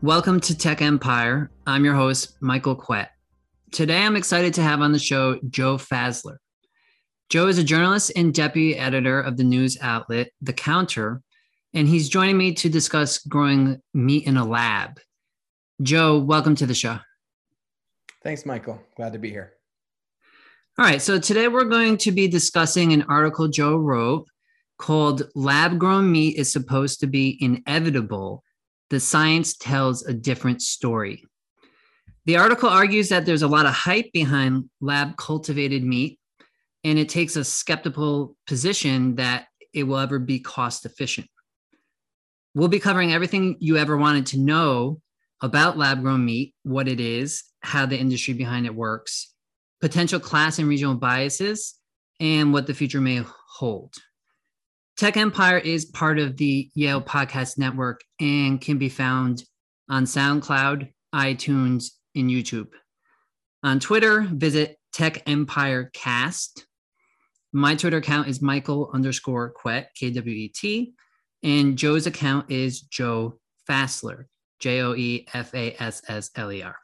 Welcome to Tech Empire. I'm your host, Michael Kwet. Today, I'm excited to have on the show Joe Fassler. Joe is a journalist and deputy editor of the news outlet, The Counter, and he's joining me to discuss growing meat in a lab. Joe, welcome to the show. Thanks, Michael. Glad to be here. All right, so today we're going to be discussing an article Joe wrote called Lab Grown Meat is Supposed to Be Inevitable the science tells a different story. The article argues that there's a lot of hype behind lab cultivated meat, and it takes a skeptical position that it will ever be cost efficient. We'll be covering everything you ever wanted to know about lab grown meat, what it is, how the industry behind it works, potential class and regional biases, and what the future may hold. Tech Empire is part of the Yale Podcast Network and can be found on SoundCloud, iTunes, and YouTube. On Twitter, visit Tech Empire Cast. My Twitter account is Michael underscore Kwet, K W E T. And Joe's account is Joe Fassler, J O E F A S S L E R.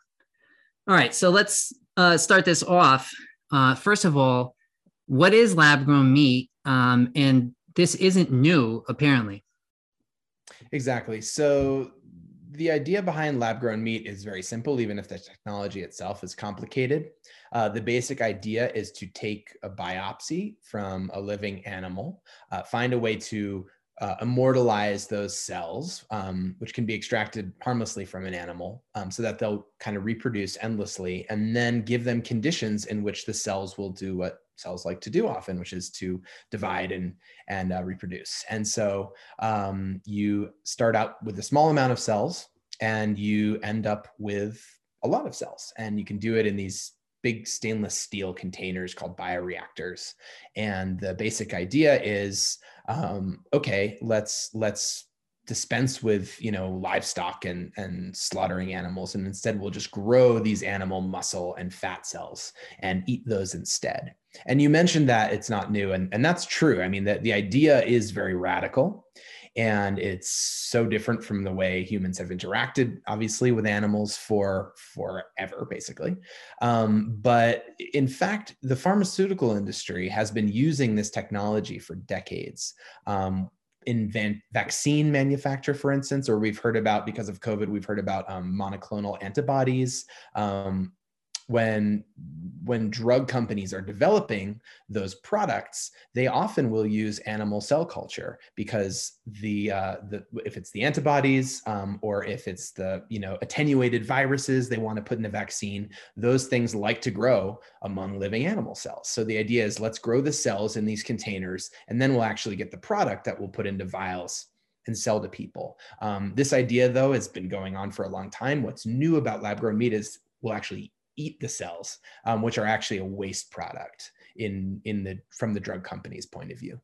All right, so let's uh, start this off. Uh, first of all, what is lab grown meat? Um, and this isn't new, apparently. Exactly. So the idea behind lab grown meat is very simple, even if the technology itself is complicated. Uh, the basic idea is to take a biopsy from a living animal, uh, find a way to uh, immortalize those cells, um, which can be extracted harmlessly from an animal, um, so that they'll kind of reproduce endlessly, and then give them conditions in which the cells will do what cells like to do often, which is to divide and and uh, reproduce. And so um, you start out with a small amount of cells, and you end up with a lot of cells, and you can do it in these big stainless steel containers called bioreactors. And the basic idea is, um, okay, let's let's dispense with you know livestock and and slaughtering animals and instead we'll just grow these animal muscle and fat cells and eat those instead. And you mentioned that it's not new and, and that's true. I mean that the idea is very radical and it's so different from the way humans have interacted obviously with animals for forever basically. Um, but in fact the pharmaceutical industry has been using this technology for decades. Um, in van- vaccine manufacture, for instance, or we've heard about because of COVID, we've heard about um, monoclonal antibodies. Um, when when drug companies are developing those products they often will use animal cell culture because the uh, the if it's the antibodies um, or if it's the you know attenuated viruses they want to put in a vaccine those things like to grow among living animal cells so the idea is let's grow the cells in these containers and then we'll actually get the product that we'll put into vials and sell to people. Um, this idea, though, has been going on for a long time. What's new about lab grown meat is we'll actually eat the cells, um, which are actually a waste product in in the from the drug company's point of view.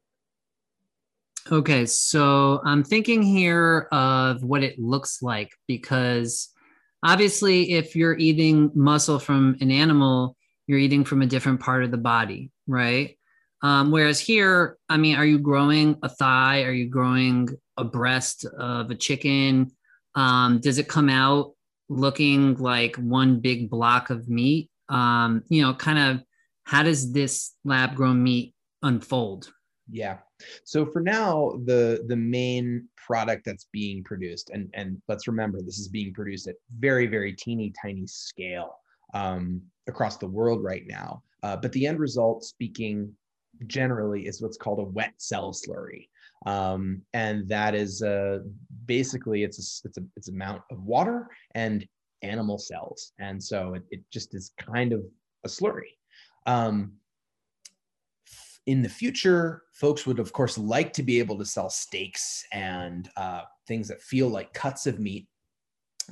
Okay, so I'm thinking here of what it looks like because obviously, if you're eating muscle from an animal, you're eating from a different part of the body, right? Um, whereas here, I mean, are you growing a thigh? Are you growing a breast of a chicken? Um, does it come out looking like one big block of meat um, you know kind of how does this lab grown meat unfold? Yeah. So for now the the main product that's being produced and and let's remember this is being produced at very very teeny tiny scale um, across the world right now. Uh, but the end result speaking generally is what's called a wet cell slurry um, and that is uh, basically it's a, it's a it's amount of water and animal cells, and so it, it just is kind of a slurry. Um, in the future, folks would of course like to be able to sell steaks and uh, things that feel like cuts of meat,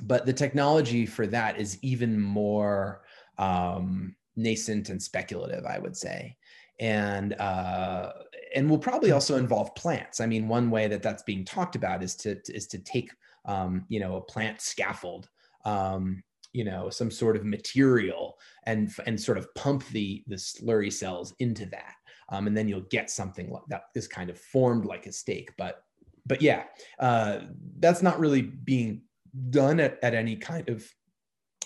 but the technology for that is even more um, nascent and speculative, I would say. And uh, and will probably also involve plants. I mean, one way that that's being talked about is to is to take um, you know a plant scaffold, um, you know, some sort of material, and and sort of pump the the slurry cells into that. um, and then you'll get something like that is kind of formed like a steak. But but yeah, uh, that's not really being done at, at any kind of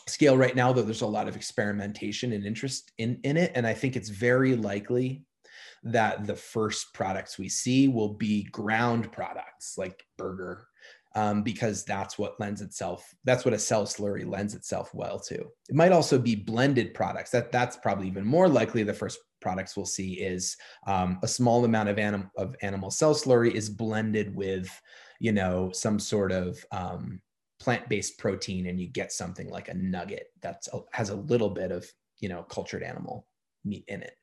scale right now, though there's a lot of experimentation and interest in, in it. And I think it's very likely that the first products we see will be ground products like burger, um, because that's what lends itself, that's what a cell slurry lends itself well to. It might also be blended products. That That's probably even more likely the first products we'll see is um, a small amount of, anim- of animal cell slurry is blended with, you know, some sort of um, plant-based protein and you get something like a nugget that has a little bit of you know cultured animal meat in it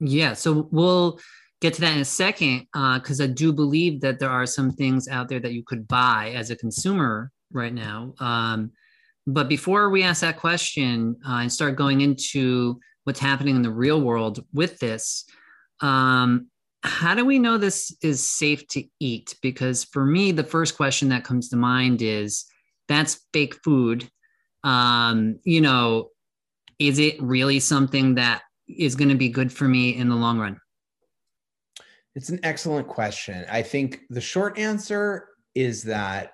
yeah so we'll get to that in a second because uh, i do believe that there are some things out there that you could buy as a consumer right now um, but before we ask that question uh, and start going into what's happening in the real world with this um, how do we know this is safe to eat? Because for me the first question that comes to mind is that's fake food. Um, you know is it really something that is going to be good for me in the long run? It's an excellent question. I think the short answer is that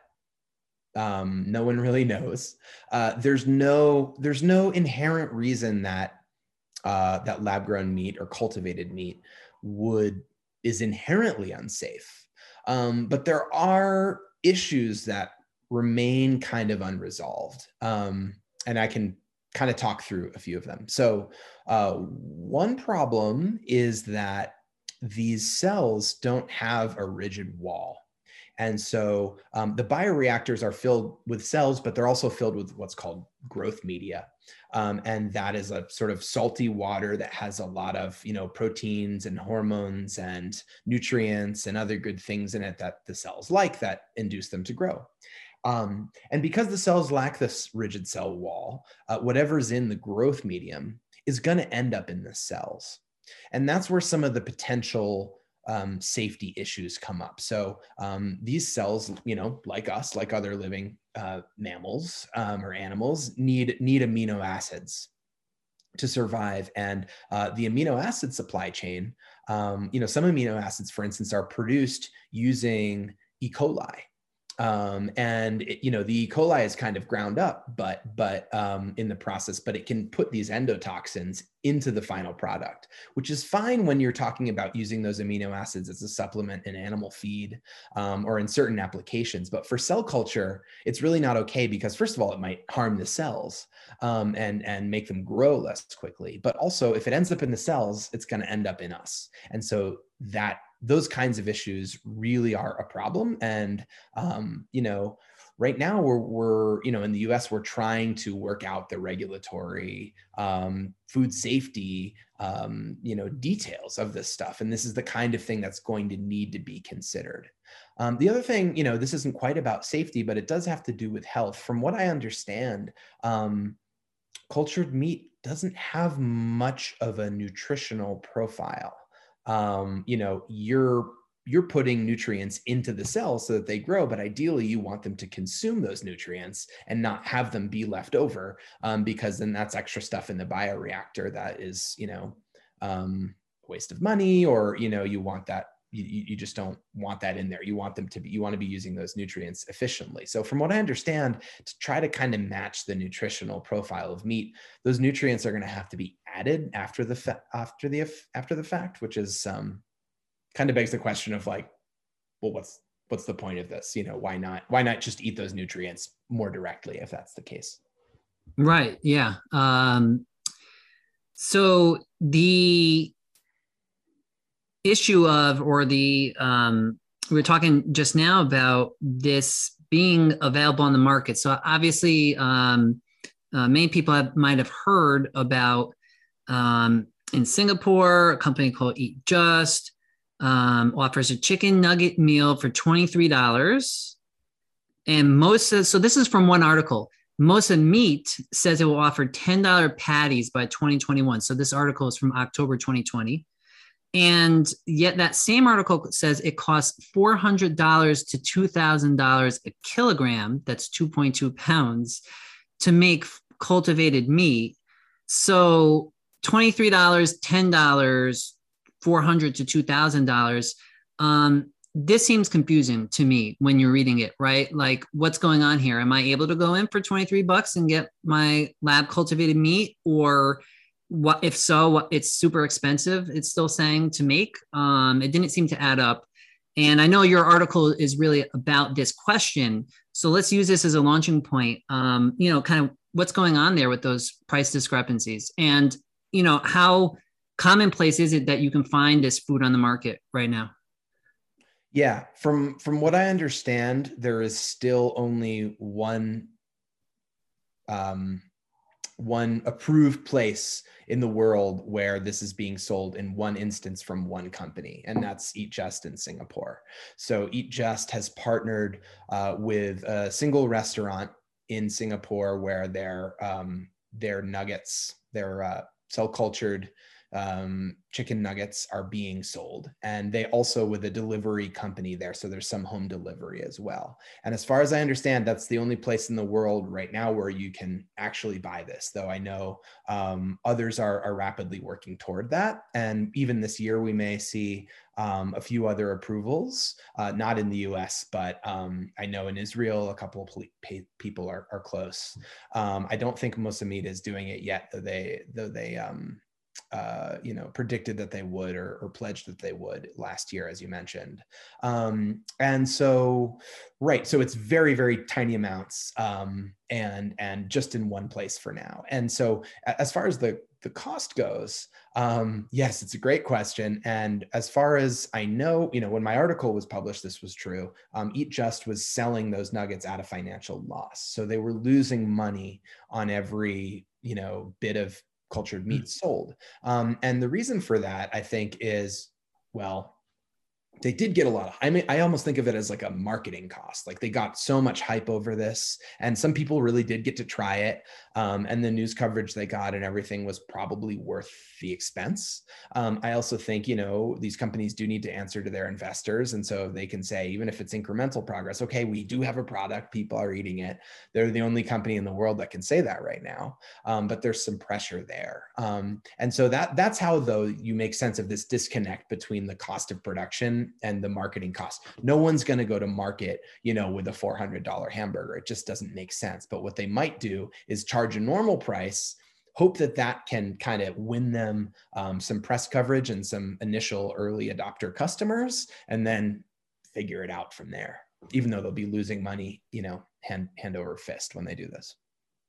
um, no one really knows. Uh, there's no there's no inherent reason that uh, that lab grown meat or cultivated meat would is inherently unsafe. Um, but there are issues that remain kind of unresolved. Um, and I can kind of talk through a few of them. So, uh, one problem is that these cells don't have a rigid wall. And so um, the bioreactors are filled with cells, but they're also filled with what's called growth media. Um, and that is a sort of salty water that has a lot of, you know, proteins and hormones and nutrients and other good things in it that the cells like that induce them to grow. Um, and because the cells lack this rigid cell wall, uh, whatever's in the growth medium is going to end up in the cells. And that's where some of the potential um, safety issues come up. So um, these cells, you know, like us, like other living uh, mammals um, or animals, need need amino acids to survive. And uh, the amino acid supply chain, um, you know, some amino acids, for instance, are produced using E. coli um, and it, you know the E. coli is kind of ground up, but but um, in the process, but it can put these endotoxins into the final product, which is fine when you're talking about using those amino acids as a supplement in animal feed um, or in certain applications. But for cell culture, it's really not okay because first of all, it might harm the cells um, and and make them grow less quickly. But also, if it ends up in the cells, it's going to end up in us, and so that those kinds of issues really are a problem. And, um, you know, right now we're, we're, you know, in the US, we're trying to work out the regulatory um, food safety, um, you know, details of this stuff. And this is the kind of thing that's going to need to be considered. Um, the other thing, you know, this isn't quite about safety, but it does have to do with health. From what I understand, um, cultured meat doesn't have much of a nutritional profile um, you know you're you're putting nutrients into the cells so that they grow but ideally you want them to consume those nutrients and not have them be left over um, because then that's extra stuff in the bioreactor that is you know um, waste of money or you know you want that you, you just don't want that in there. You want them to be, you want to be using those nutrients efficiently. So from what I understand, to try to kind of match the nutritional profile of meat, those nutrients are going to have to be added after the fa- after the after the fact, which is um, kind of begs the question of like, well, what's what's the point of this? You know, why not why not just eat those nutrients more directly if that's the case? Right. Yeah. Um, so the issue of or the um, we were talking just now about this being available on the market. So obviously, um, uh, many people have, might have heard about um, in Singapore, a company called Eat Just um, offers a chicken nugget meal for twenty three dollars, and most of, so this is from one article. Mosa Meat says it will offer $10 patties by 2021. So this article is from October 2020. And yet that same article says it costs $400 to $2,000 a kilogram, that's 2.2 pounds, to make cultivated meat. So $23, $10, 400 to $2,000. Um, this seems confusing to me when you're reading it, right? Like, what's going on here? Am I able to go in for 23 bucks and get my lab cultivated meat? Or what if so, what, it's super expensive, it's still saying to make. Um, it didn't seem to add up. And I know your article is really about this question. So let's use this as a launching point. Um, you know, kind of what's going on there with those price discrepancies and, you know, how commonplace is it that you can find this food on the market right now? Yeah, from from what I understand, there is still only one um, one approved place in the world where this is being sold in one instance from one company, and that's Eat Just in Singapore. So Eat Just has partnered uh, with a single restaurant in Singapore where their um, their nuggets, their uh, cell cultured um, chicken nuggets are being sold. And they also with a delivery company there. So there's some home delivery as well. And as far as I understand, that's the only place in the world right now where you can actually buy this, though I know um, others are, are rapidly working toward that. And even this year, we may see um, a few other approvals, uh, not in the US, but um, I know in Israel, a couple of people are, are close. Um, I don't think Mosa Meat is doing it yet, though they, though they, um, uh, you know, predicted that they would or, or, pledged that they would last year, as you mentioned. Um, and so, right, so it's very, very tiny amounts, um, and and just in one place for now. And so, as far as the the cost goes, um, yes, it's a great question. And as far as I know, you know, when my article was published, this was true. Um, Eat Just was selling those nuggets at a financial loss, so they were losing money on every you know bit of cultured meat sold. Um, and the reason for that, I think, is well, they did get a lot of i mean i almost think of it as like a marketing cost like they got so much hype over this and some people really did get to try it um, and the news coverage they got and everything was probably worth the expense. Um, i also think you know these companies do need to answer to their investors and so they can say even if it's incremental progress okay we do have a product people are eating it. They're the only company in the world that can say that right now um, but there's some pressure there. Um, and so that that's how though you make sense of this disconnect between the cost of production and the marketing cost. No one's going to go to market, you know, with a $400 hamburger. It just doesn't make sense. But what they might do is charge a normal price hope that that can kind of win them um, some press coverage and some initial early adopter customers and then figure it out from there even though they'll be losing money you know hand hand over fist when they do this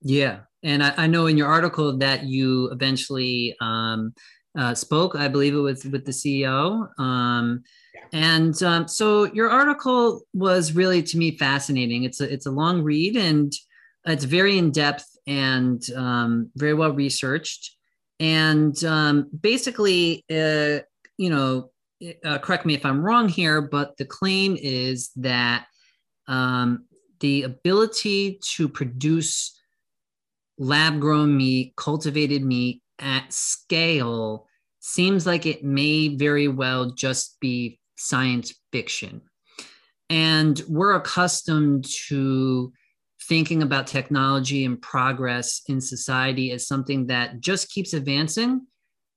yeah and i, I know in your article that you eventually um, uh, spoke i believe it was with the ceo um, and um, so your article was really to me fascinating. It's a it's a long read and it's very in depth and um, very well researched. And um, basically, uh, you know, uh, correct me if I'm wrong here, but the claim is that um, the ability to produce lab grown meat, cultivated meat at scale seems like it may very well just be science fiction. And we're accustomed to thinking about technology and progress in society as something that just keeps advancing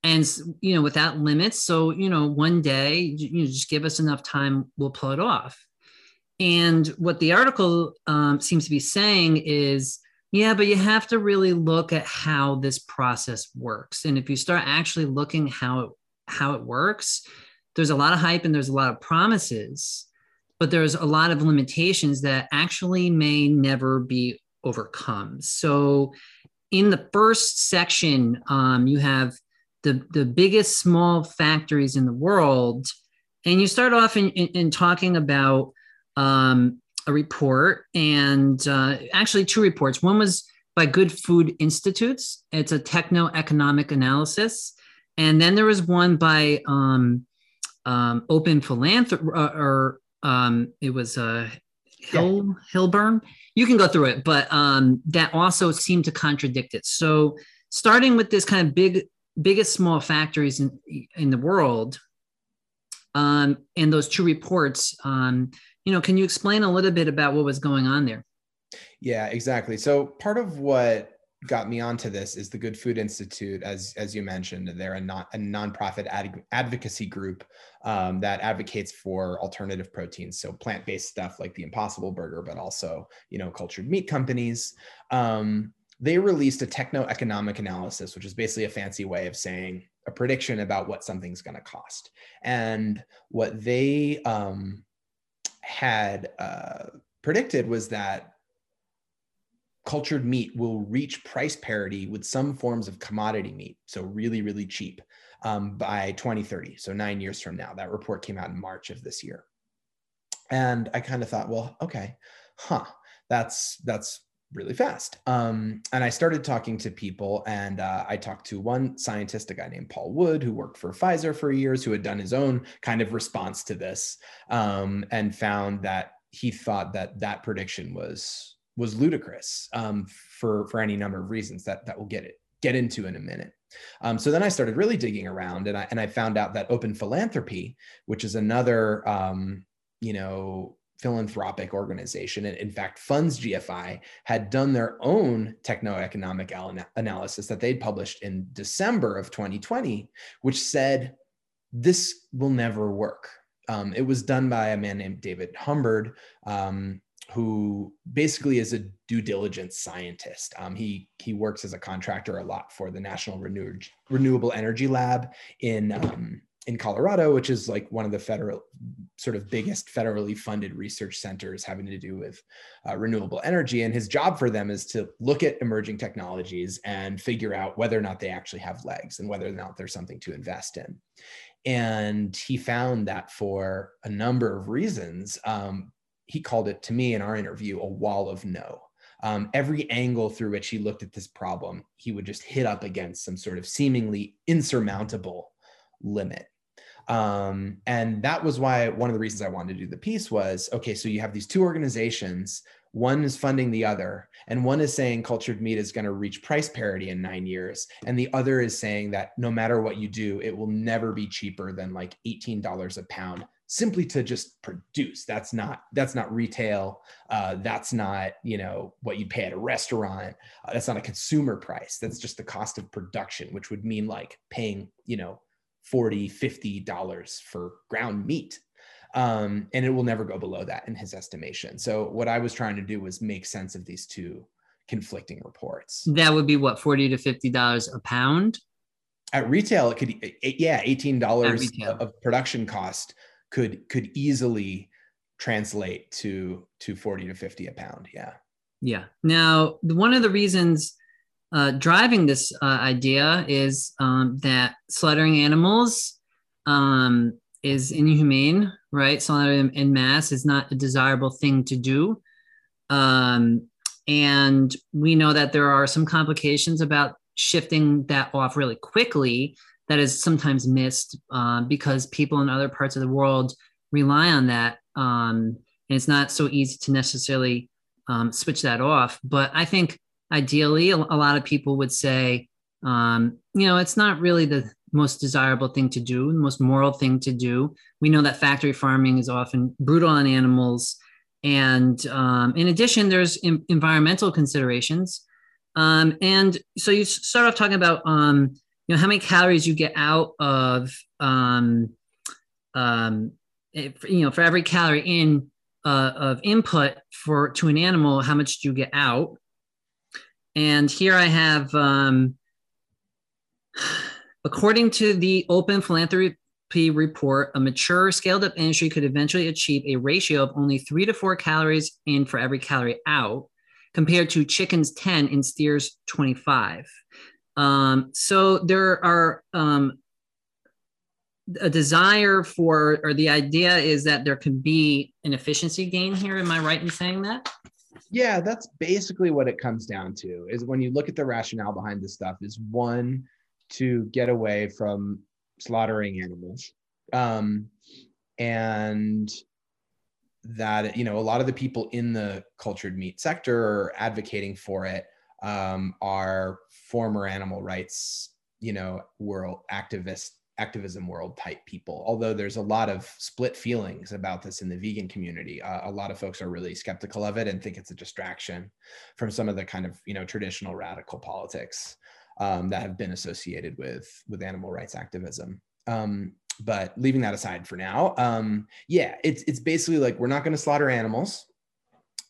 and you know without limits. So you know one day you know, just give us enough time we'll pull it off. And what the article um, seems to be saying is yeah but you have to really look at how this process works. And if you start actually looking how it how it works there's a lot of hype and there's a lot of promises, but there's a lot of limitations that actually may never be overcome. So, in the first section, um, you have the, the biggest small factories in the world. And you start off in, in, in talking about um, a report and uh, actually two reports. One was by Good Food Institutes, it's a techno economic analysis. And then there was one by um, um, open philanthropy, uh, or um, it was uh, Hill yeah. Hilburn. You can go through it, but um, that also seemed to contradict it. So, starting with this kind of big, biggest small factories in in the world, um, and those two reports, um, you know, can you explain a little bit about what was going on there? Yeah, exactly. So part of what got me onto this is the Good Food Institute, as as you mentioned. They're a non a nonprofit ad, advocacy group um, that advocates for alternative proteins, so plant based stuff like the Impossible Burger, but also you know cultured meat companies. Um, they released a techno-economic analysis, which is basically a fancy way of saying a prediction about what something's going to cost. And what they um, had uh, predicted was that cultured meat will reach price parity with some forms of commodity meat, so really, really cheap, um, by 2030, so nine years from now. That report came out in March of this year. And I kind of thought, well, okay, huh, that's that's really fast. Um, and I started talking to people, and uh, I talked to one scientist, a guy named Paul Wood, who worked for Pfizer for years, who had done his own kind of response to this, um, and found that he thought that that prediction was was ludicrous um, for for any number of reasons that that we'll get it get into in a minute. Um, so then I started really digging around, and I and I found out that Open Philanthropy, which is another um, you know philanthropic organization, and in fact funds GFI, had done their own techno-economic analysis that they'd published in December of 2020, which said this will never work. Um, it was done by a man named David Humbird, um, who basically is a due diligence scientist. Um, he he works as a contractor a lot for the National Renew- Renewable Energy Lab in um, in Colorado, which is like one of the federal sort of biggest federally funded research centers having to do with uh, renewable energy. And his job for them is to look at emerging technologies and figure out whether or not they actually have legs and whether or not there's something to invest in. And he found that for a number of reasons, um, he called it to me in our interview a wall of no. Um, every angle through which he looked at this problem, he would just hit up against some sort of seemingly insurmountable limit. Um, and that was why one of the reasons I wanted to do the piece was okay, so you have these two organizations, one is funding the other, and one is saying cultured meat is going to reach price parity in nine years, and the other is saying that no matter what you do, it will never be cheaper than like $18 a pound simply to just produce. That's not that's not retail. Uh, that's not you know what you'd pay at a restaurant. Uh, that's not a consumer price. That's just the cost of production which would mean like paying you know 40 50 dollars for ground meat. Um, and it will never go below that in his estimation. So what i was trying to do was make sense of these two conflicting reports. That would be what 40 to 50 dollars a pound? At retail it could yeah 18 dollars of production cost could could easily translate to to 40 to 50 a pound. Yeah. Yeah. Now one of the reasons uh, driving this uh, idea is um, that slaughtering animals um, is inhumane right? Slaughtering in mass is not a desirable thing to do. Um, and we know that there are some complications about shifting that off really quickly that is sometimes missed uh, because people in other parts of the world rely on that. Um, and it's not so easy to necessarily um, switch that off. But I think ideally, a, lot of people would say, um, you know, it's not really the most desirable thing to do, the most moral thing to do. We know that factory farming is often brutal on animals. And um, in addition, there's in, environmental considerations. Um, and so you start off talking about you know how many calories you get out of um, um, you know for every calorie in uh, of input for to an animal how much do you get out? And here i have um, according to the open philanthropy report a mature scaled up industry could eventually achieve a ratio of only three to four calories in for every calorie out compared to chickens 10 and steers 25 um, so there are um, a desire for, or the idea is that there can be an efficiency gain here. Am I right in saying that? Yeah, that's basically what it comes down to. Is when you look at the rationale behind this stuff, is one to get away from slaughtering animals, um, and that you know a lot of the people in the cultured meat sector are advocating for it um, are former animal rights, you know, world activists activism world type people. Although there's a lot of split feelings about this in the vegan community uh, a lot of folks are really skeptical of it and think it's a distraction from some of the kind of you know traditional radical politics um, that have been associated with with animal rights activism. Um, but leaving that aside for now um, yeah it's it's basically like we're not going to slaughter animals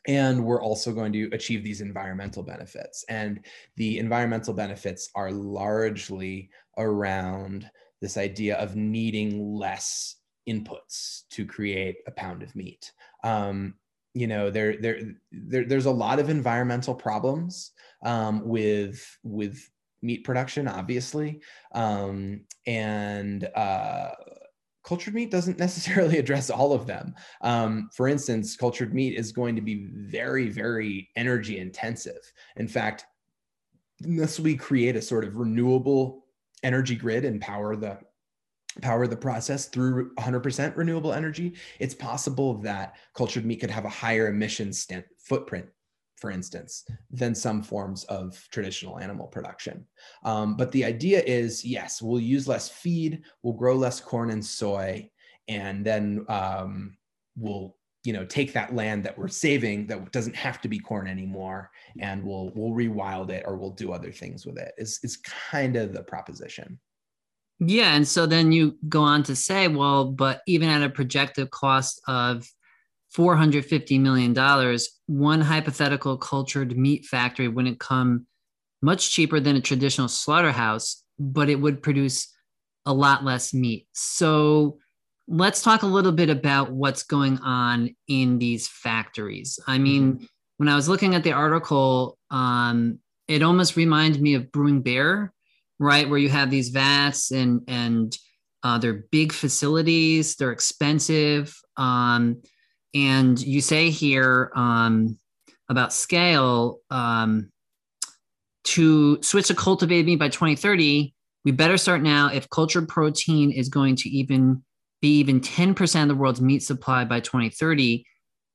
and we're also going to achieve these environmental benefits. And the environmental benefits are largely around this idea of needing less inputs to create a pound of meat. Um, you know there, there there there's a lot of environmental problems um, with with meat production obviously. Um, and uh, cultured meat doesn't necessarily address all of them. Um, for instance, cultured meat is going to be very, very energy intensive. In fact, unless we create a sort of renewable energy grid and power the power the process through 100% renewable energy, it's possible that cultured meat could have a higher emissions footprint for instance, than some forms of traditional animal production. Um, but the idea is yes, we'll use less feed, we'll grow less corn and soy, and then um, we'll you know take that land that we're saving that doesn't have to be corn anymore and we'll we'll rewild it or we'll do other things with it is is kind of the proposition yeah and so then you go on to say well but even at a projected cost of $450 million, one hypothetical cultured meat factory wouldn't come much cheaper than a traditional slaughterhouse, but it would produce a lot less meat. So let's talk a little bit about what's going on in these factories. I mean, mm-hmm. when I was looking at the article, um, it almost reminded me of Brewing Bear, right? Where you have these vats and and uh, they're big facilities, they're expensive. Um, and you say here um, about scale um, to switch to cultivated meat by 2030, we better start now if cultured protein is going to even be even 10% of the world's meat supply by 2030.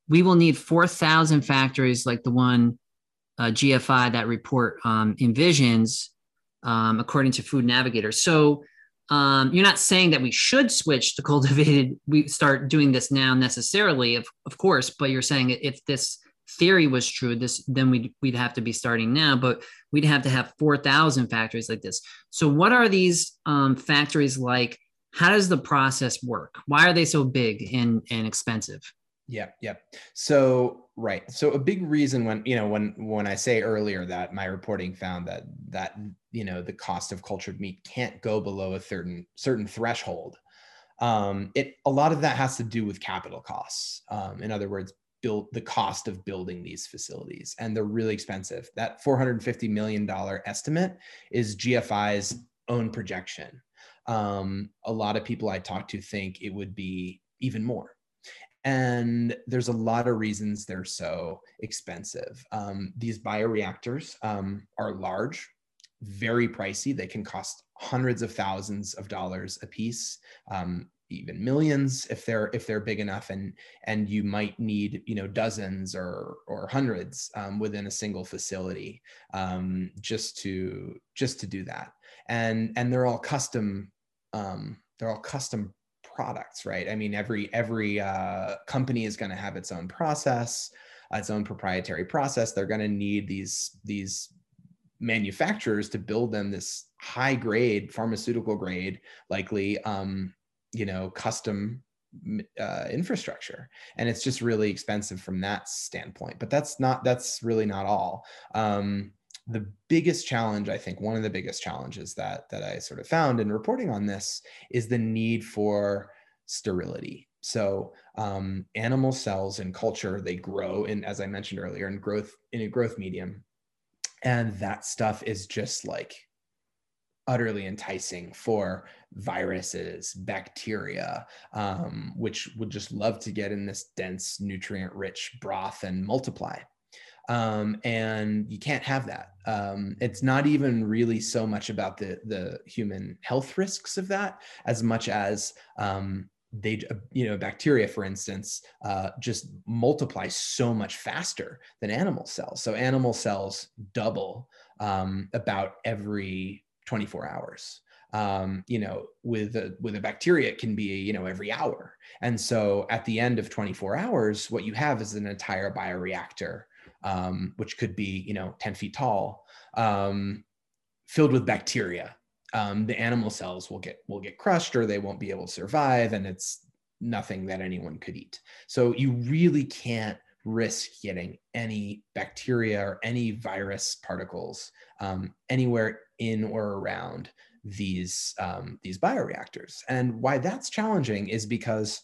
We will need 4,000 factories like the one uh, GFI, that report um, envisions, um, according to Food Navigator. So um, you're not saying that we should switch to cultivated we start doing this now necessarily of, of course but you're saying if this theory was true this then we'd, we'd have to be starting now but we'd have to have 4000 factories like this. So what are these um, factories like? How does the process work? Why are they so big and, and expensive? Yeah yeah. So right. So a big reason when you know when when i say earlier that my reporting found that that you know the cost of cultured meat can't go below a certain certain threshold um, it a lot of that has to do with capital costs. Um, in other words build the cost of building these facilities and they're really expensive. That 450 million dollar estimate is gfi's own projection. Um, a lot of people i talk to think it would be even more and there's a lot of reasons they're so expensive. Um, these bioreactors um, are large, very pricey. They can cost hundreds of thousands of dollars a piece, um, even millions if they're if they're big enough. And and you might need you know dozens or or hundreds um, within a single facility um, just to just to do that. And and they're all custom. Um, they're all custom products, right? I mean, every every uh, company is going to have its own process, its own proprietary process. They're going to need these these manufacturers to build them this high grade pharmaceutical grade likely um, you know custom uh, infrastructure and it's just really expensive from that standpoint but that's not that's really not all um, the biggest challenge i think one of the biggest challenges that that i sort of found in reporting on this is the need for sterility. So um, animal cells in culture they grow in as i mentioned earlier in growth in a growth medium. And that stuff is just like utterly enticing for viruses, bacteria, um, which would just love to get in this dense, nutrient rich broth and multiply um, and you can't have that. Um, it's not even really so much about the the human health risks of that as much as um, they you know bacteria for instance uh, just multiply so much faster than animal cells. So animal cells double um, about every 24 hours. Um, you know with a with a bacteria it can be you know every hour. And so at the end of 24 hours what you have is an entire bioreactor um, which could be you know 10 feet tall um, filled with bacteria um, the animal cells will get will get crushed or they won't be able to survive and it's nothing that anyone could eat so you really can't risk getting any bacteria or any virus particles um, anywhere in or around these um, these bioreactors. And why that's challenging is because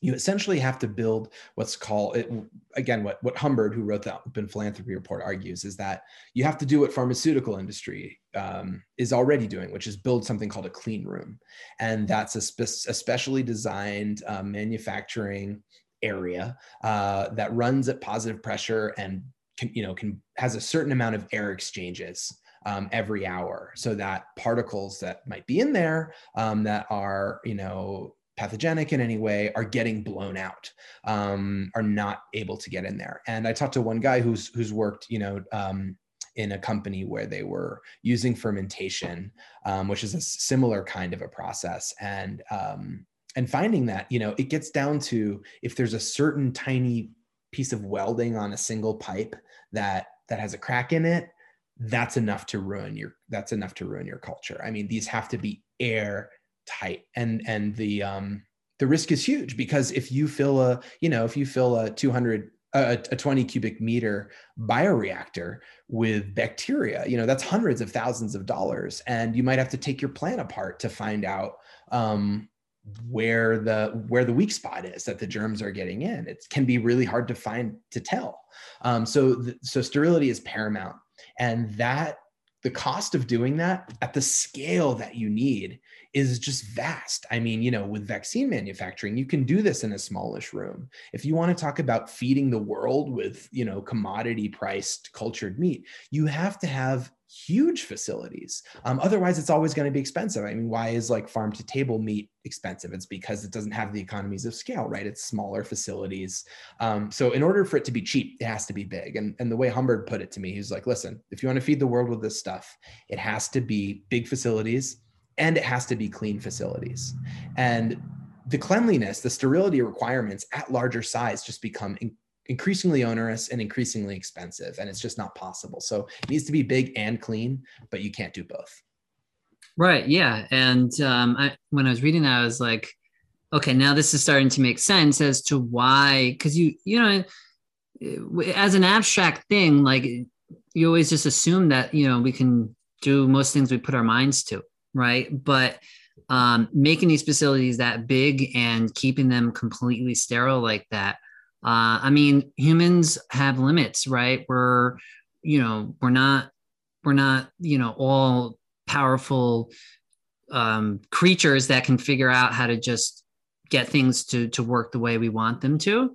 you essentially have to build what's called it, again what what Humbird, who wrote the Open Philanthropy Report, argues is that you have to do what pharmaceutical industry um, is already doing, which is build something called a clean room, and that's a, spe- a specially designed uh, manufacturing area uh, that runs at positive pressure and can, you know can has a certain amount of air exchanges um, every hour. So that particles that might be in there um, that are you know pathogenic in any way are getting blown out um, are not able to get in there. And i talked to one guy who's who's worked you know um, in a company where they were using fermentation um, which is a similar kind of a process. And um, and finding that you know it gets down to if there's a certain tiny piece of welding on a single pipe that that has a crack in it that's enough to ruin your that's enough to ruin your culture. I mean these have to be air tight and and the um the risk is huge because if you fill a you know if you fill a 200 a, a 20 cubic meter bioreactor with bacteria you know that's hundreds of thousands of dollars. And you might have to take your plant apart to find out um, where the where the weak spot is that the germs are getting in. It can be really hard to find to tell. Um, so th- so sterility is paramount. And that the cost of doing that at the scale that you need is just vast. I mean, you know, with vaccine manufacturing, you can do this in a smallish room. If you want to talk about feeding the world with, you know, commodity priced cultured meat, you have to have huge facilities. Um, otherwise, it's always going to be expensive. I mean, why is like farm to table meat expensive? It's because it doesn't have the economies of scale, right? It's smaller facilities. Um, so, in order for it to be cheap, it has to be big. And, and the way Humbird put it to me, he's like, listen, if you want to feed the world with this stuff, it has to be big facilities and it has to be clean facilities. And the cleanliness, the sterility requirements at larger size just become increasingly onerous and increasingly expensive and it's just not possible. So it needs to be big and clean but you can't do both. Right yeah and um, I, when i was reading that i was like okay now this is starting to make sense as to why because you you know as an abstract thing like you always just assume that you know we can do most things we put our minds to right? But um, making these facilities that big and keeping them completely sterile like that uh, I mean, humans have limits, right? We're, you know, we're not, we're not, you know, all powerful um, creatures that can figure out how to just get things to to work the way we want them to.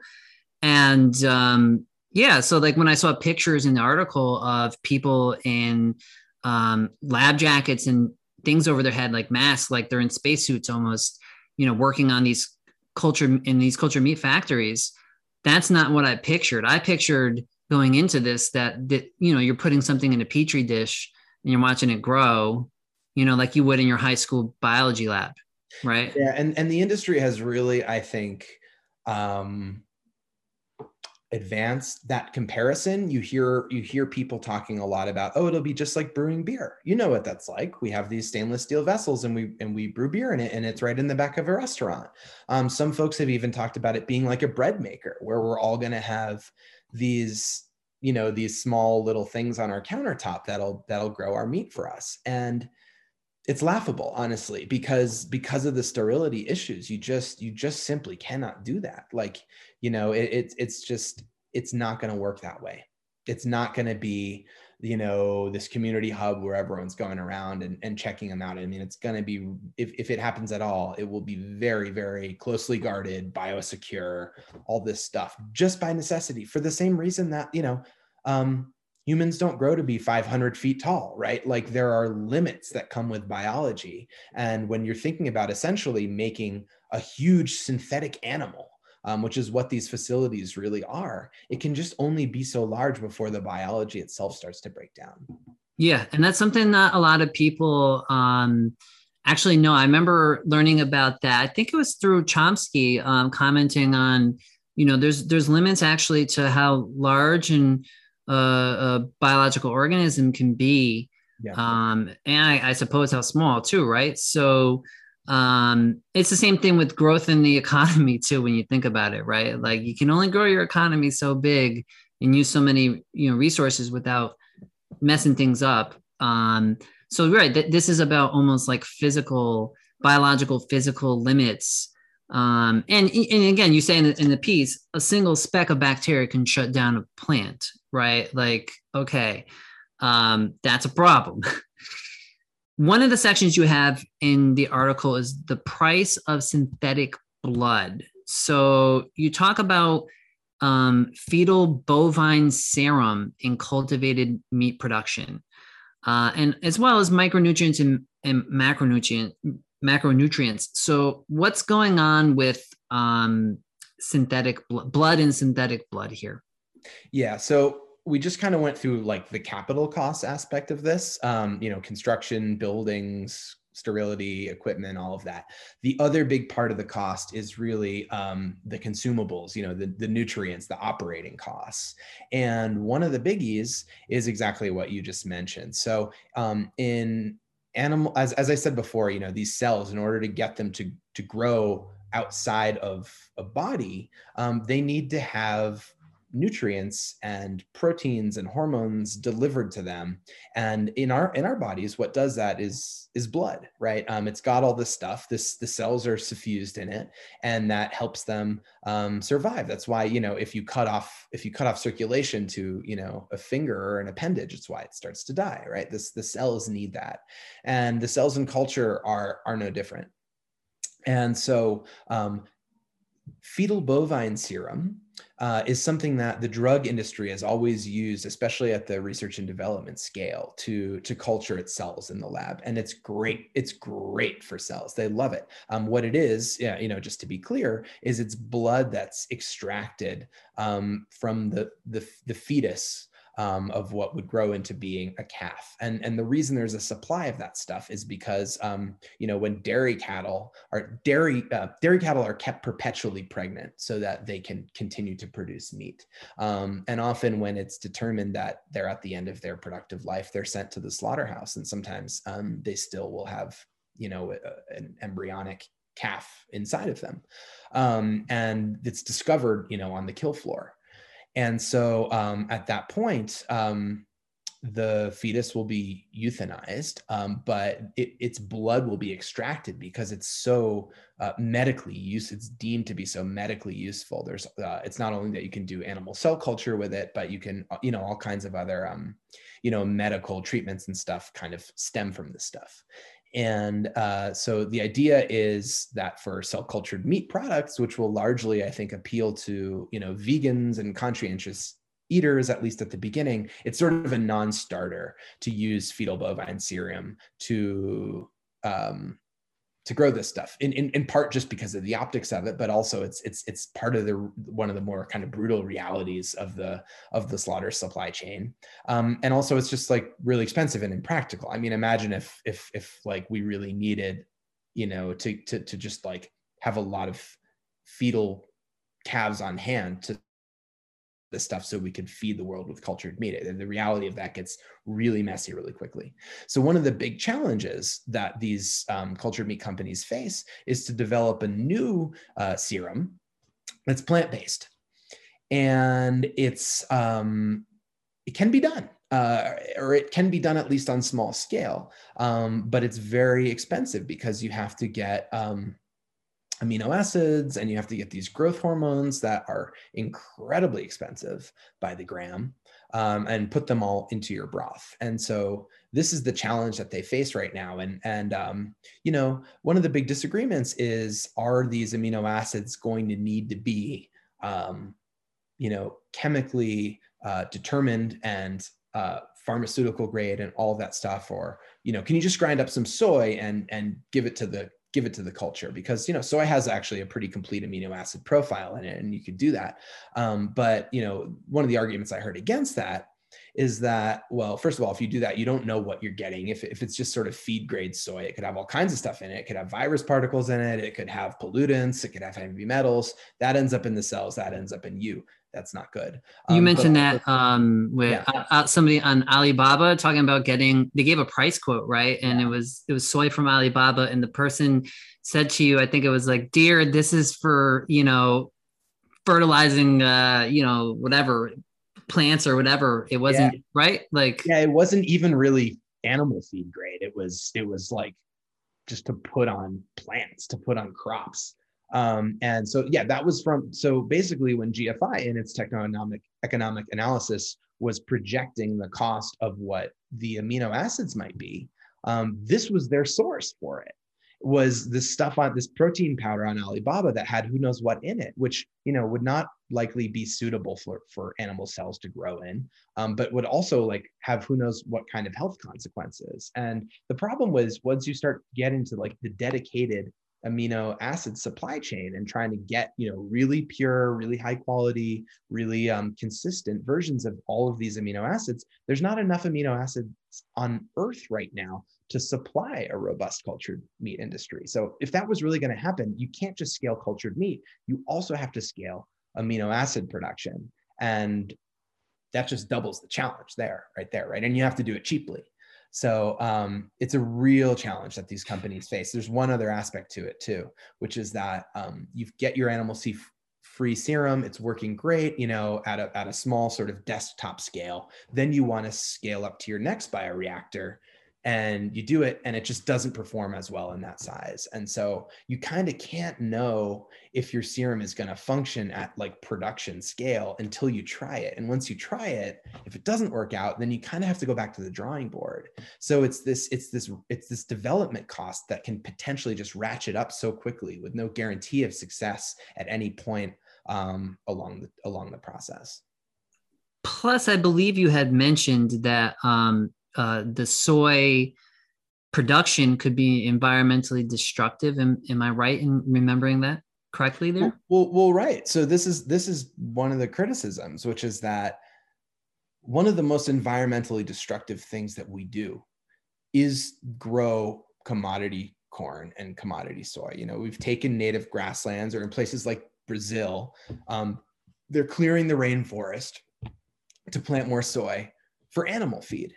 And um, yeah, so like when I saw pictures in the article of people in um, lab jackets and things over their head, like masks, like they're in spacesuits almost, you know, working on these culture in these culture meat factories that's not what I pictured. I pictured going into this that that you know you're putting something in a petri dish and you're watching it grow, you know, like you would in your high school biology lab, right? Yeah, and and the industry has really, I think, um, advance that comparison you hear you hear people talking a lot about oh it'll be just like brewing beer. You know what that's like. We have these stainless steel vessels and we and we brew beer in it and it's right in the back of a restaurant. Um, some folks have even talked about it being like a bread maker where we're all going to have these you know these small little things on our countertop that'll that'll grow our meat for us. And it's laughable honestly because because of the sterility issues you just you just simply cannot do that. Like you know it, it it's just it's not going to work that way. It's not going to be you know this community hub where everyone's going around and, and checking them out. I mean it's going to be if, if it happens at all it will be very very closely guarded biosecure all this stuff just by necessity for the same reason that you know um, humans don't grow to be 500 feet tall, right? Like there are limits that come with biology. And when you're thinking about essentially making a huge synthetic animal, um, which is what these facilities really are, it can just only be so large before the biology itself starts to break down. Yeah. And that's something that a lot of people, um, Actually, no. I remember learning about that. I think it was through Chomsky um, commenting on, you know, there's there's limits actually to how large and uh, a biological organism can be, yeah. um, and I, I suppose how small too, right? So um, it's the same thing with growth in the economy too. When you think about it, right? Like you can only grow your economy so big and use so many you know resources without messing things up. Um, so right th- this is about almost like physical biological physical limits um, and, and again you say in the, in the piece a single speck of bacteria can shut down a plant right like okay um, that's a problem one of the sections you have in the article is the price of synthetic blood so you talk about um, fetal bovine serum in cultivated meat production uh, and as well as micronutrients and, and macronutrient, macronutrients. So, what's going on with um, synthetic bl- blood and synthetic blood here? Yeah. So, we just kind of went through like the capital cost aspect of this, um, you know, construction, buildings, sterility, equipment, all of that. The other big part of the cost is really um, the consumables, you know, the, the nutrients, the operating costs. And one of the biggies is exactly what you just mentioned. So um, in animal, as, as I said before, you know, these cells, in order to get them to, to grow outside of a body, um, they need to have nutrients and proteins and hormones delivered to them. And in our in our bodies what does that is is blood right? Um, it's got all this stuff. This the cells are suffused in it and that helps them um, survive. That's why you know if you cut off if you cut off circulation to you know a finger or an appendage it's why it starts to die right? This the cells need that. And the cells in culture are are no different. And so um, fetal bovine serum uh, is something that the drug industry has always used, especially at the research and development scale, to to culture its cells in the lab, and it's great. It's great for cells; they love it. Um, what it is, yeah, you know, just to be clear, is it's blood that's extracted um, from the the the fetus um, of what would grow into being a calf. And, and the reason there's a supply of that stuff is because, um, you know, when dairy cattle are dairy, uh, dairy cattle are kept perpetually pregnant so that they can continue to produce meat. Um, and often when it's determined that they're at the end of their productive life, they're sent to the slaughterhouse. And sometimes um, they still will have, you know, a, an embryonic calf inside of them. Um, and it's discovered, you know, on the kill floor. And so um, at that point, um, the fetus will be euthanized, um, but it, its blood will be extracted because it's so uh, medically used. It's deemed to be so medically useful. There's, uh, it's not only that you can do animal cell culture with it, but you can, uh, you know, all kinds of other, um, you know, medical treatments and stuff kind of stem from this stuff. And uh, so the idea is that for cell cultured meat products, which will largely, I think, appeal to you know vegans and conscientious eaters, at least at the beginning, it's sort of a non-starter to use fetal bovine serum to um, to grow this stuff in, in, in part just because of the optics of it but also it's it's it's part of the one of the more kind of brutal realities of the of the slaughter supply chain. Um, and also it's just like really expensive and impractical. I mean imagine if if if like we really needed you know to to to just like have a lot of fetal calves on hand to the stuff so we could feed the world with cultured meat. And the reality of that gets really messy really quickly. So one of the big challenges that these um, cultured meat companies face is to develop a new uh, serum that's plant-based. And it's um, it can be done. Uh, or it can be done at least on small scale, um, but it's very expensive because you have to get um, amino acids and you have to get these growth hormones that are incredibly expensive by the gram um, and put them all into your broth. And so this is the challenge that they face right now. And and um, you know one of the big disagreements is are these amino acids going to need to be um, you know chemically uh, determined and uh, pharmaceutical grade and all that stuff? Or you know can you just grind up some soy and and give it to the give it to the culture because you know soy has actually a pretty complete amino acid profile in it and you could do that. Um, but you know one of the arguments i heard against that is that well first of all if you do that you don't know what you're getting. If, if it's just sort of feed grade soy it could have all kinds of stuff in it. It could have virus particles in it. It could have pollutants. It could have heavy metals. That ends up in the cells. That ends up in you that's not good you um, mentioned that um with yeah. uh, uh, somebody on alibaba talking about getting they gave a price quote right and yeah. it was it was soy from alibaba and the person said to you i think it was like dear this is for you know fertilizing uh you know whatever plants or whatever. It wasn't yeah. right. Like yeah, it wasn't even really animal feed grade. It was it was like just to put on plants, to put on crops. Um, and so yeah, that was from so basically when GFI in its techno-economic economic analysis was projecting the cost of what the amino acids might be, um, this was their source for it was this stuff on this protein powder on Alibaba that had who knows what in it, which you know would not likely be suitable for for animal cells to grow in, um, but would also like have who knows what kind of health consequences. And the problem was once you start getting to like the dedicated amino acid supply chain and trying to get you know really pure really high quality really um, consistent versions of all of these amino acids there's not enough amino acids on earth right now to supply a robust cultured meat industry. So if that was really going to happen you can't just scale cultured meat. You also have to scale amino acid production. And that just doubles the challenge there right there right? And you have to do it cheaply so um, it's a real challenge that these companies face. There's one other aspect to it too, which is that um, you get your animal C free serum. It's working great, you know, at a, at a small sort of desktop scale. Then you want to scale up to your next bioreactor and you do it and it just doesn't perform as well in that size. And so you kind of can't know if your serum is going to function at like production scale until you try it. And once you try it if it doesn't work out then you kind of have to go back to the drawing board. So it's this it's this it's this development cost that can potentially just ratchet up so quickly with no guarantee of success at any point um, along the along the process. Plus i believe you had mentioned that um, uh, the soy production could be environmentally destructive. Am, am I right in remembering that correctly there? Well, well, right. So this is this is one of the criticisms, which is that one of the most environmentally destructive things that we do is grow commodity corn and commodity soy. You know, we've taken native grasslands or in places like Brazil, um, they're clearing the rainforest to plant more soy for animal feed.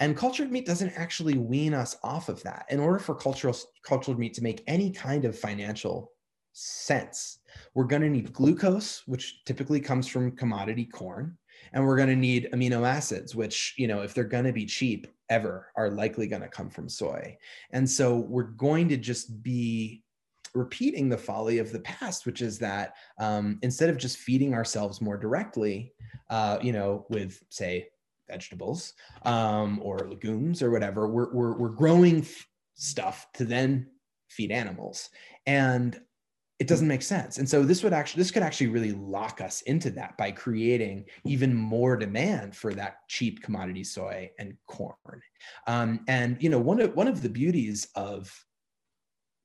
And cultured meat doesn't actually wean us off of that. In order for cultural cultured meat to make any kind of financial sense, we're going to need glucose, which typically comes from commodity corn, and we're going to need amino acids, which, you know, if they're going to be cheap ever, are likely going to come from soy. And so we're going to just be repeating the folly of the past, which is that um, instead of just feeding ourselves more directly, uh, you know, with say vegetables um, or legumes or whatever. We're, we're, we're growing stuff to then feed animals. And it doesn't make sense. And so this would actually, this could actually really lock us into that by creating even more demand for that cheap commodity soy and corn. Um, and, you know, one of, one of the beauties of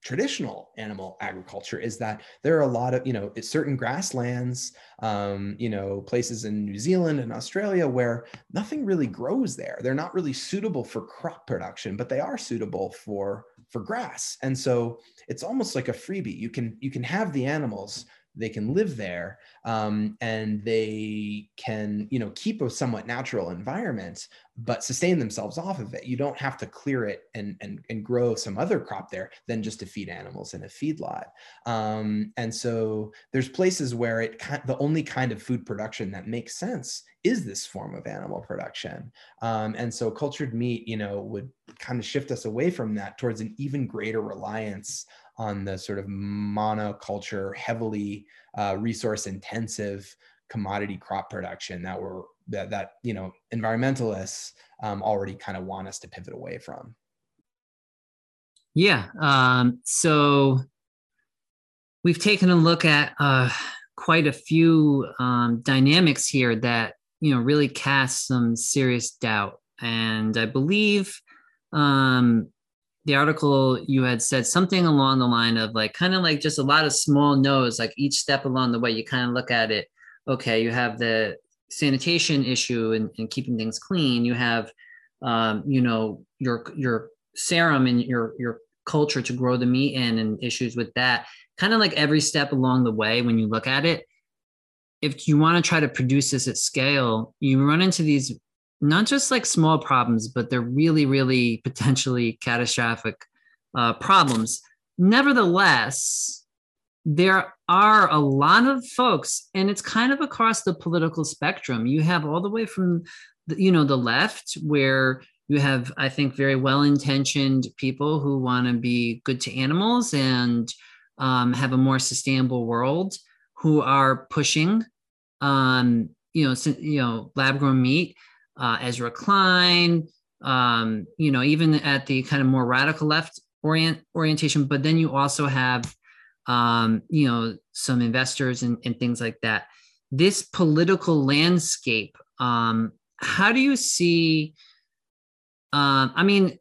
traditional animal agriculture is that there are a lot of you know certain grasslands um, you know places in new zealand and australia where nothing really grows there. They're not really suitable for crop production but they are suitable for for grass. And so it's almost like a freebie. You can you can have the animals they can live there um, and they can you know keep a somewhat natural environment but sustain themselves off of it. You don't have to clear it and and, and grow some other crop there than just to feed animals in a feedlot. Um, and so there's places where it the only kind of food production that makes sense is this form of animal production. Um, and so cultured meat you know would kind of shift us away from that towards an even greater reliance on the sort of monoculture, heavily uh, resource intensive commodity crop production that we're that that you know environmentalists um, already kind of want us to pivot away from. Yeah. Um, so we've taken a look at uh, quite a few um, dynamics here that you know really cast some serious doubt, and I believe um, the article you had said something along the line of like kind of like just a lot of small no's like each step along the way you kind of look at it okay you have the sanitation issue and, and keeping things clean. You have, um, you know, your your serum and your your culture to grow the meat in and issues with that. Kind of like every step along the way when you look at it, if you want to try to produce this at scale, you run into these not just like small problems, but they're really, really potentially catastrophic uh, problems. Nevertheless, there are a lot of folks, and it's kind of across the political spectrum. You have all the way from, the, you know, the left, where you have, I think, very well-intentioned people who want to be good to animals and um, have a more sustainable world, who are pushing, um, you know, you know, lab-grown meat uh, Ezra Klein, um, you know, even at the kind of more radical left orient orientation. But then you also have, um, you know, some investors and, and things like that. This political landscape, um, how do you see? Um, I mean,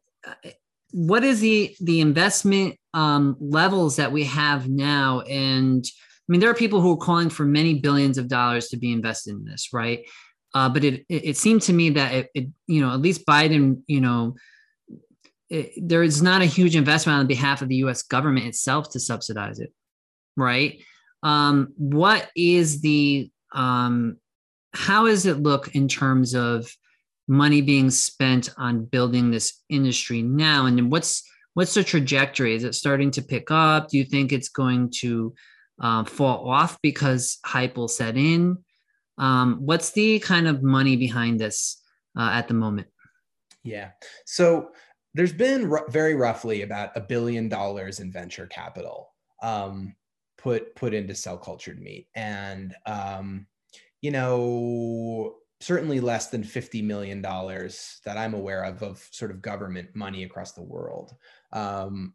what is the the investment um, levels that we have now? And I mean, there are people who are calling for many billions of dollars to be invested in this, right? Uh, but it, it, it seemed to me that it, it, you know at least Biden you know it, there is not a huge investment on behalf of the U.S. government itself to subsidize it, right? Um, what is the um, how does it look in terms of money being spent on building this industry now, and what's what's the trajectory? Is it starting to pick up? Do you think it's going to uh, fall off because hype will set in? Um, what's the kind of money behind this uh, at the moment? Yeah. So there's been r- very roughly about a billion dollars in venture capital um, put put into cell cultured meat, and um, you know certainly less than fifty million dollars that I'm aware of of sort of government money across the world um,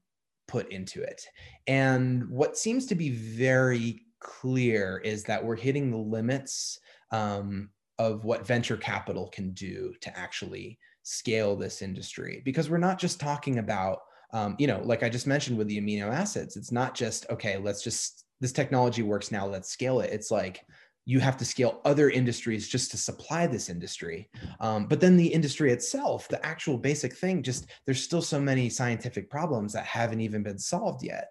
put into it. And what seems to be very clear is that we're hitting the limits um, of what venture capital can do to actually scale this industry. Because we're not just talking about um, you know like i just mentioned with the amino acids it's not just okay let's just this technology works now let's scale it. It's like you have to scale other industries just to supply this industry. Um, but then the industry itself the actual basic thing just there's still so many scientific problems that haven't even been solved yet.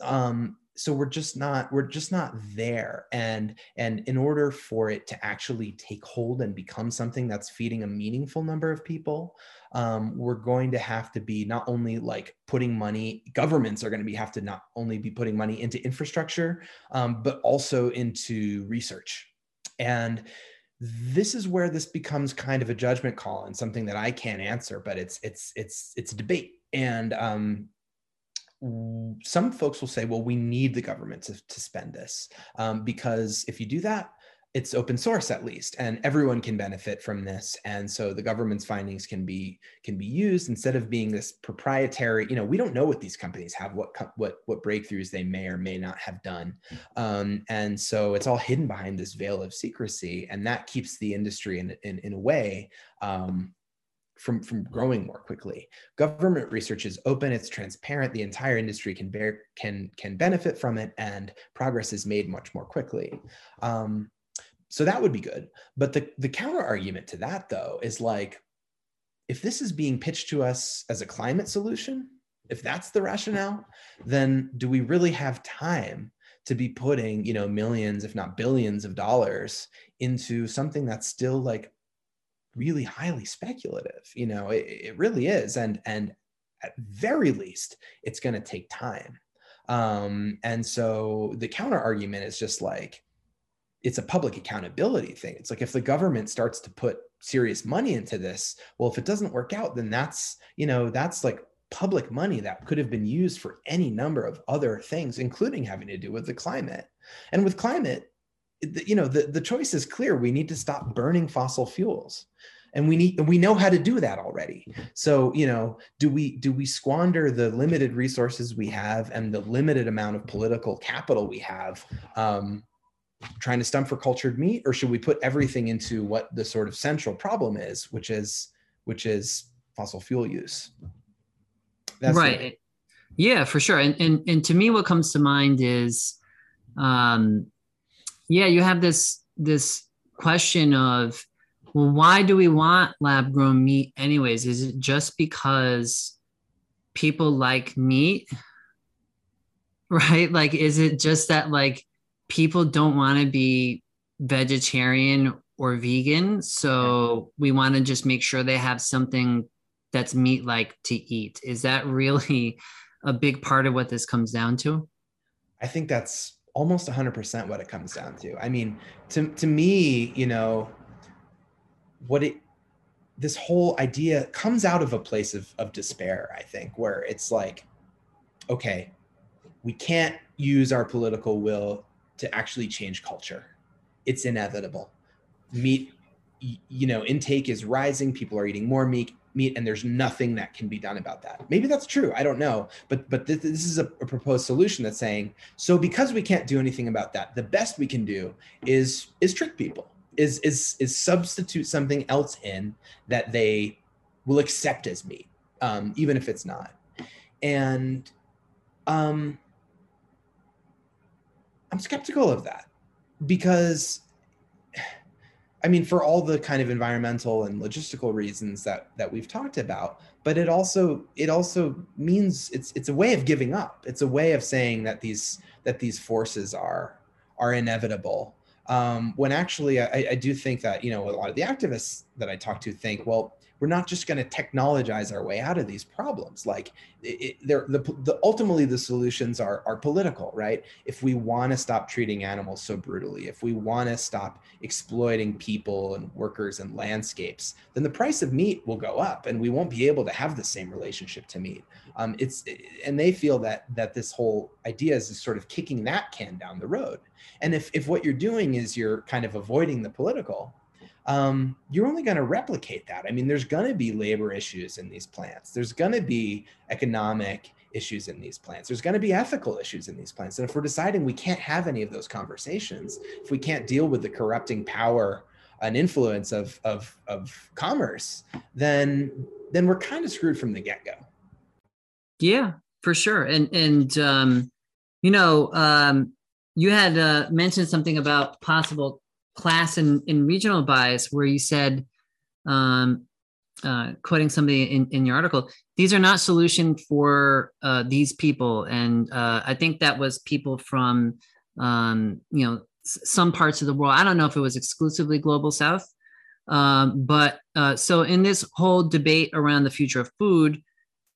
Um, so we're just not we're just not there. And and in order for it to actually take hold and become something that's feeding a meaningful number of people um, we're going to have to be not only like putting money governments are going to be have to not only be putting money into infrastructure um, but also into research. And this is where this becomes kind of a judgment call and something that i can't answer but it's it's it's it's a debate. And um, some folks will say, well, we need the government to, to spend this um, because if you do that, it's open source at least and everyone can benefit from this and so the government's findings can be can be used instead of being this proprietary you know we don't know what these companies have what what what breakthroughs they may or may not have done um, and so it's all hidden behind this veil of secrecy and that keeps the industry in in, in a way um, from, from growing more quickly. Government research is open, it's transparent, the entire industry can bear can can benefit from it, and progress is made much more quickly. Um, so that would be good. But the, the counter argument to that though is like, if this is being pitched to us as a climate solution, if that's the rationale, then do we really have time to be putting, you know, millions, if not billions of dollars into something that's still like really highly speculative you know it, it really is. And and at very least it's going to take time. Um and so the counter argument is just like it's a public accountability thing. It's like if the government starts to put serious money into this well if it doesn't work out then that's you know that's like public money that could have been used for any number of other things including having to do with the climate. And with climate you know the, the choice is clear. We need to stop burning fossil fuels. And we need we know how to do that already. So you know do we do we squander the limited resources we have and the limited amount of political capital we have um, trying to stump for cultured meat? Or should we put everything into what the sort of central problem is which is which is fossil fuel use? That's right. yeah for sure. And, and and to me what comes to mind is um yeah you have this this question of well why do we want lab grown meat anyways? Is it just because people like meat? Right? Like is it just that like people don't want to be vegetarian or vegan so we want to just make sure they have something that's meat like to eat. Is that really a big part of what this comes down to? I think that's almost 100% what it comes down to. I mean to, to me you know what it this whole idea comes out of a place of, of despair i think where it's like okay we can't use our political will to actually change culture. It's inevitable. Meat you know intake is rising. People are eating more meat meat and there's nothing that can be done about that. Maybe that's true i don't know but but this, this is a, a, proposed solution that's saying so because we can't do anything about that the best we can do is is trick people is is is substitute something else in that they will accept as meat um, even if it's not. And um, i'm skeptical of that because I mean, for all the kind of environmental and logistical reasons that that we've talked about, but it also it also means it's it's a way of giving up. It's a way of saying that these that these forces are are inevitable. Um, when actually, I, I do think that you know a lot of the activists that I talk to think, well, we're not just going to technologize our way out of these problems. Like it, the, the ultimately the solutions are are political right? If we want to stop treating animals so brutally if we want to stop exploiting people and workers and landscapes then the price of meat will go up and we won't be able to have the same relationship to meat. Um, it's and they feel that that this whole idea is sort of kicking that can down the road. And if if what you're doing is you're kind of avoiding the political um, you're only going to replicate that. I mean, there's going to be labor issues in these plants. There's going to be economic issues in these plants. There's going to be ethical issues in these plants. And if we're deciding we can't have any of those conversations, if we can't deal with the corrupting power and influence of, of, of commerce, then then we're kind of screwed from the get-go. Yeah, for sure. And and um, you know, um, you had uh, mentioned something about possible class in, in regional bias where you said um, uh, quoting somebody in, in your article these are not solution for uh, these people. And uh, i think that was people from um, you know s- some parts of the world. I don't know if it was exclusively global south um, but uh, so in this whole debate around the future of food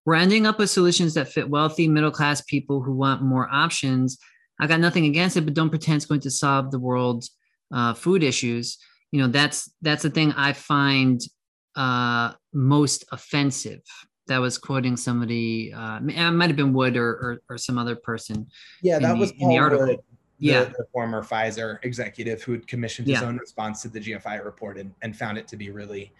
we're ending up with solutions that fit wealthy middle class people who want more options. I got nothing against it but don't pretend it's going to solve the world's uh, food issues, you know, that's that's the thing I find uh, most offensive. That was quoting somebody. Uh, it might have been Wood or, or, or some other person. Yeah, that the, was in the article. Wood, the, yeah, the former Pfizer executive who had commissioned his yeah. own response to the GFI report and, and found it to be really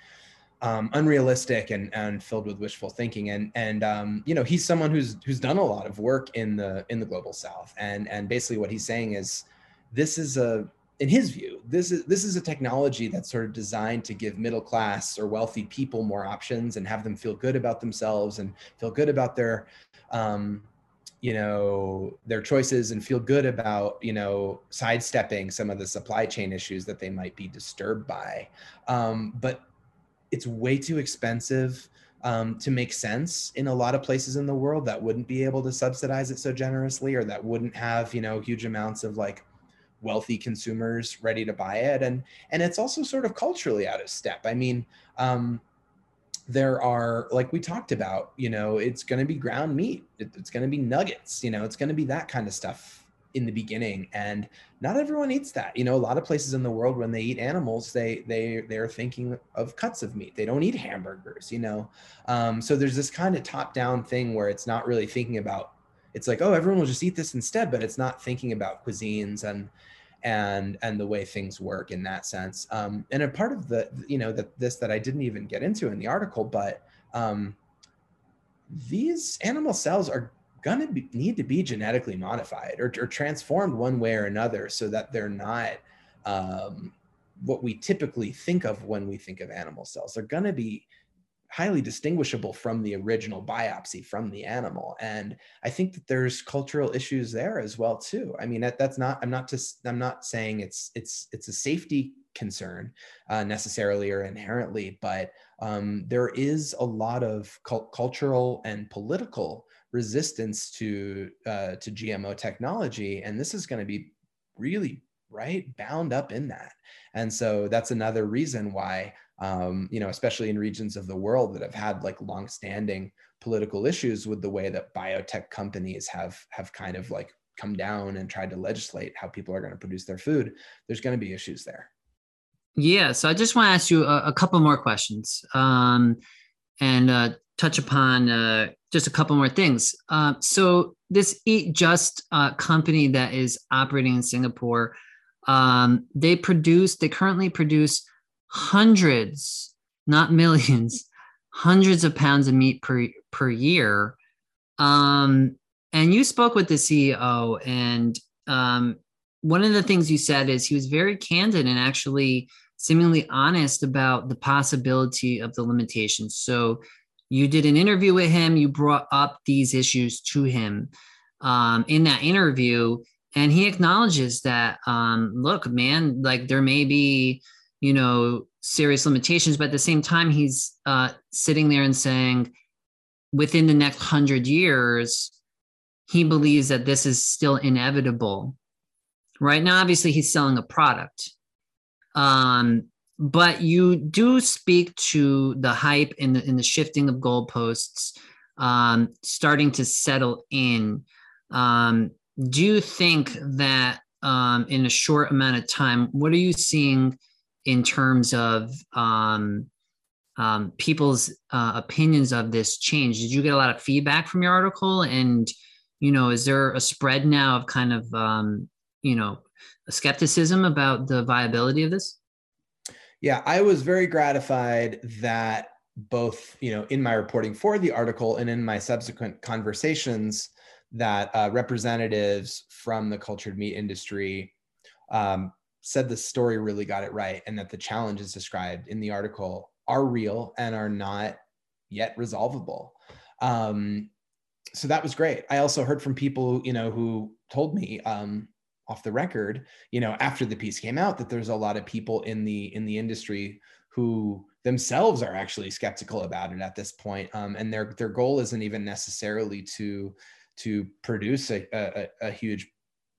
um, unrealistic and, and filled with wishful thinking. And and um, you know he's someone who's who's done a lot of work in the in the global South. And and basically what he's saying is this is a in his view, this is this is a technology that's sort of designed to give middle class or wealthy people more options and have them feel good about themselves and feel good about their, um, you know, their choices and feel good about you know sidestepping some of the supply chain issues that they might be disturbed by. Um, but it's way too expensive. Um, to make sense in a lot of places in the world that wouldn't be able to subsidize it so generously or that wouldn't have you know huge amounts of like wealthy consumers ready to buy it. And and it's also sort of culturally out of step. I mean um, there are like we talked about you know it's going to be ground meat. It, it's going to be nuggets you know it's going to be that kind of stuff in the beginning. And not everyone eats that. You know a lot of places in the world when they eat animals they they they're thinking of cuts of meat. They don't eat hamburgers you know? Um, so there's this kind of top down thing where it's not really thinking about it's like oh everyone will just eat this instead but it's not thinking about cuisines and and and the way things work in that sense. Um, and a part of the you know that this that i didn't even get into in the article but um, these animal cells are going to need to be genetically modified or, or, transformed one way or another so that they're not um, what we typically think of when we think of animal cells. They're going to be highly distinguishable from the original biopsy from the animal. And i think that there's cultural issues there as well too. I mean that, that's not i'm not just i'm not saying it's it's it's a safety concern uh, necessarily or inherently, but um, there is a lot of cult- cultural and political resistance to uh, to GMO technology, and this is going to be really right bound up in that. And so that's another reason why um, you know, especially in regions of the world that have had like longstanding political issues with the way that biotech companies have have kind of like come down and tried to legislate how people are going to produce their food. There's going to be issues there. Yeah, so I just want to ask you a, a couple more questions um, and uh, touch upon uh, just a couple more things. Uh, so this Eat Just uh, company that is operating in Singapore, um, they produce, they currently produce hundreds, not millions, hundreds of pounds of meat per per year. Um, and you spoke with the CEO, and um, one of the things you said is he was very candid and actually seemingly honest about the possibility of the limitations. So you did an interview with him, you brought up these issues to him um, in that interview, and he acknowledges that, um, look, man, like there may be, you know, serious limitations, but at the same time, he's uh, sitting there and saying, within the next hundred years, he believes that this is still inevitable. Right now, obviously, he's selling a product. Um, but you do speak to the hype and the, and the shifting of goalposts um, starting to settle in. Um, do you think that um, in a short amount of time, what are you seeing in terms of um, um, people's uh, opinions of this change? Did you get a lot of feedback from your article? And, you know, is there a spread now of kind of, um, you know, skepticism about the viability of this? Yeah, I was very gratified that both, you know, in my reporting for the article and in my subsequent conversations, that uh, representatives from the cultured meat industry um, said the story really got it right, and that the challenges described in the article are real and are not yet resolvable. Um, so that was great. I also heard from people, you know, who told me, um, off the record, you know, after the piece came out, that there's a lot of people in the in the industry who themselves are actually skeptical about it at this point, um, and their their goal isn't even necessarily to to produce a, a, a huge,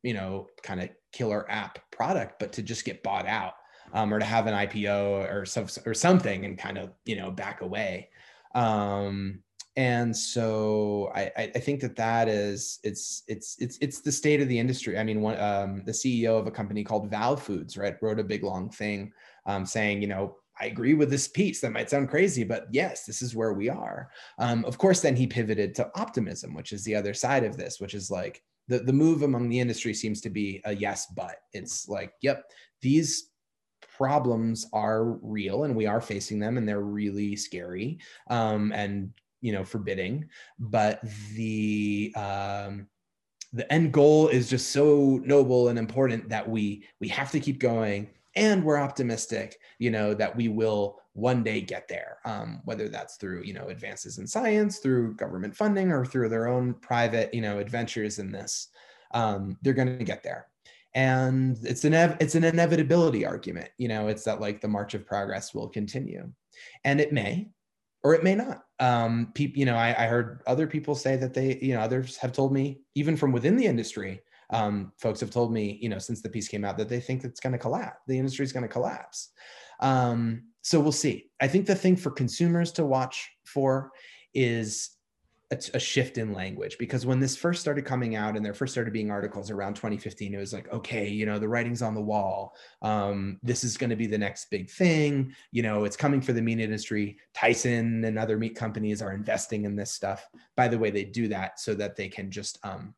you know, kind of killer app product, but to just get bought out um, or to have an IPO or some, or something and kind of you know back away. Um, and so I, I think that that is it's it's it's it's the state of the industry. I mean, one um, the CEO of a company called Val Foods, right, wrote a big long thing um, saying, you know, I agree with this piece. That might sound crazy, but yes, this is where we are. Um, of course, then he pivoted to optimism, which is the other side of this, which is like the the move among the industry seems to be a yes, but it's like, yep, these problems are real and we are facing them and they're really scary um, and you know forbidding but the um the end goal is just so noble and important that we we have to keep going and we're optimistic you know that we will one day get there um, whether that's through you know advances in science through government funding or through their own private you know adventures in this um, they're going to get there and it's an it's an inevitability argument you know it's that like the march of progress will continue and it may or it may not. Um, people, you know, I, I, heard other people say that they, you know, others have told me, even from within the industry, um, folks have told me, you know, since the piece came out, that they think it's going to collapse. The industry is going to collapse. Um, so we'll see. I think the thing for consumers to watch for is a, a, shift in language because when this first started coming out and there first started being articles around 2015 it was like okay you know the writing's on the wall um, this is going to be the next big thing you know it's coming for the meat industry tyson and other meat companies are investing in this stuff by the way they do that so that they can just um,